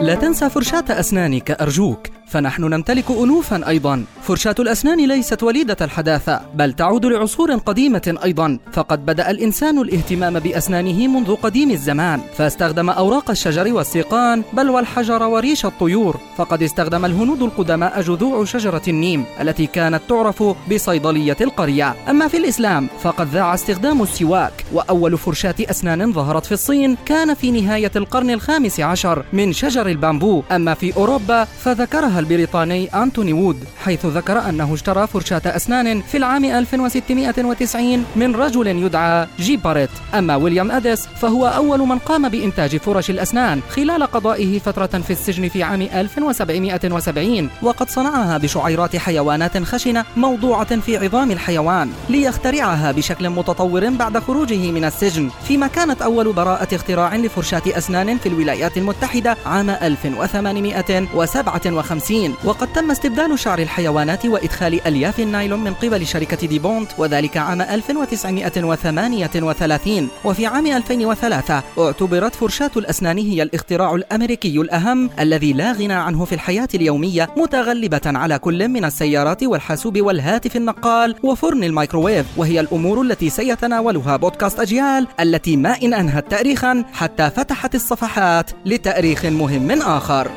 لا تنسى فرشاة أسنانك أرجوك. فنحن نمتلك أنوفا أيضا. فرشاة الأسنان ليست وليدة الحداثة بل تعود لعصور قديمة أيضا. فقد بدأ الإنسان الاهتمام بأسنانه منذ قديم الزمان. فاستخدم أوراق الشجر والسيقان بل والحجر وريش الطيور. فقد استخدم الهنود القدماء جذوع شجرة النيم التي كانت تعرف بصيدلية القرية. أما في الإسلام فقد ذاع استخدام السواك. وأول فرشاة أسنان ظهرت في الصين كان في نهاية القرن الخامس عشر من شجر البامبو. أما في أوروبا فذكرها البريطاني أنتوني وود حيث ذكر أنه اشترى فرشاة أسنان في العام 1690 من رجل يدعى جيباريت أما ويليام أديس فهو أول من قام بإنتاج فرش الأسنان خلال قضائه فترة في السجن في عام 1770 وقد صنعها بشعيرات حيوانات خشنة موضوعة في عظام الحيوان ليخترعها بشكل متطور بعد خروجه من السجن. فيما كانت أول براءة اختراع لفرشاة أسنان في الولايات المتحدة عام 1857 وقد تم استبدال شعر الحيوانات وإدخال ألياف النايلون من قبل شركة ديبونت وذلك عام 1938 وفي عام 2003 اعتبرت فرشاة الأسنان هي الاختراع الأمريكي الأهم الذي لا غنى عنه في الحياة اليومية متغلبة على كل من السيارات والحاسوب والهاتف النقال وفرن الميكروويف. وهي الأمور التي سيتناولها بودكاست أجيال التي ما إن أنهت تاريخا حتى فتحت الصفحات لتأريخ مهم آخر.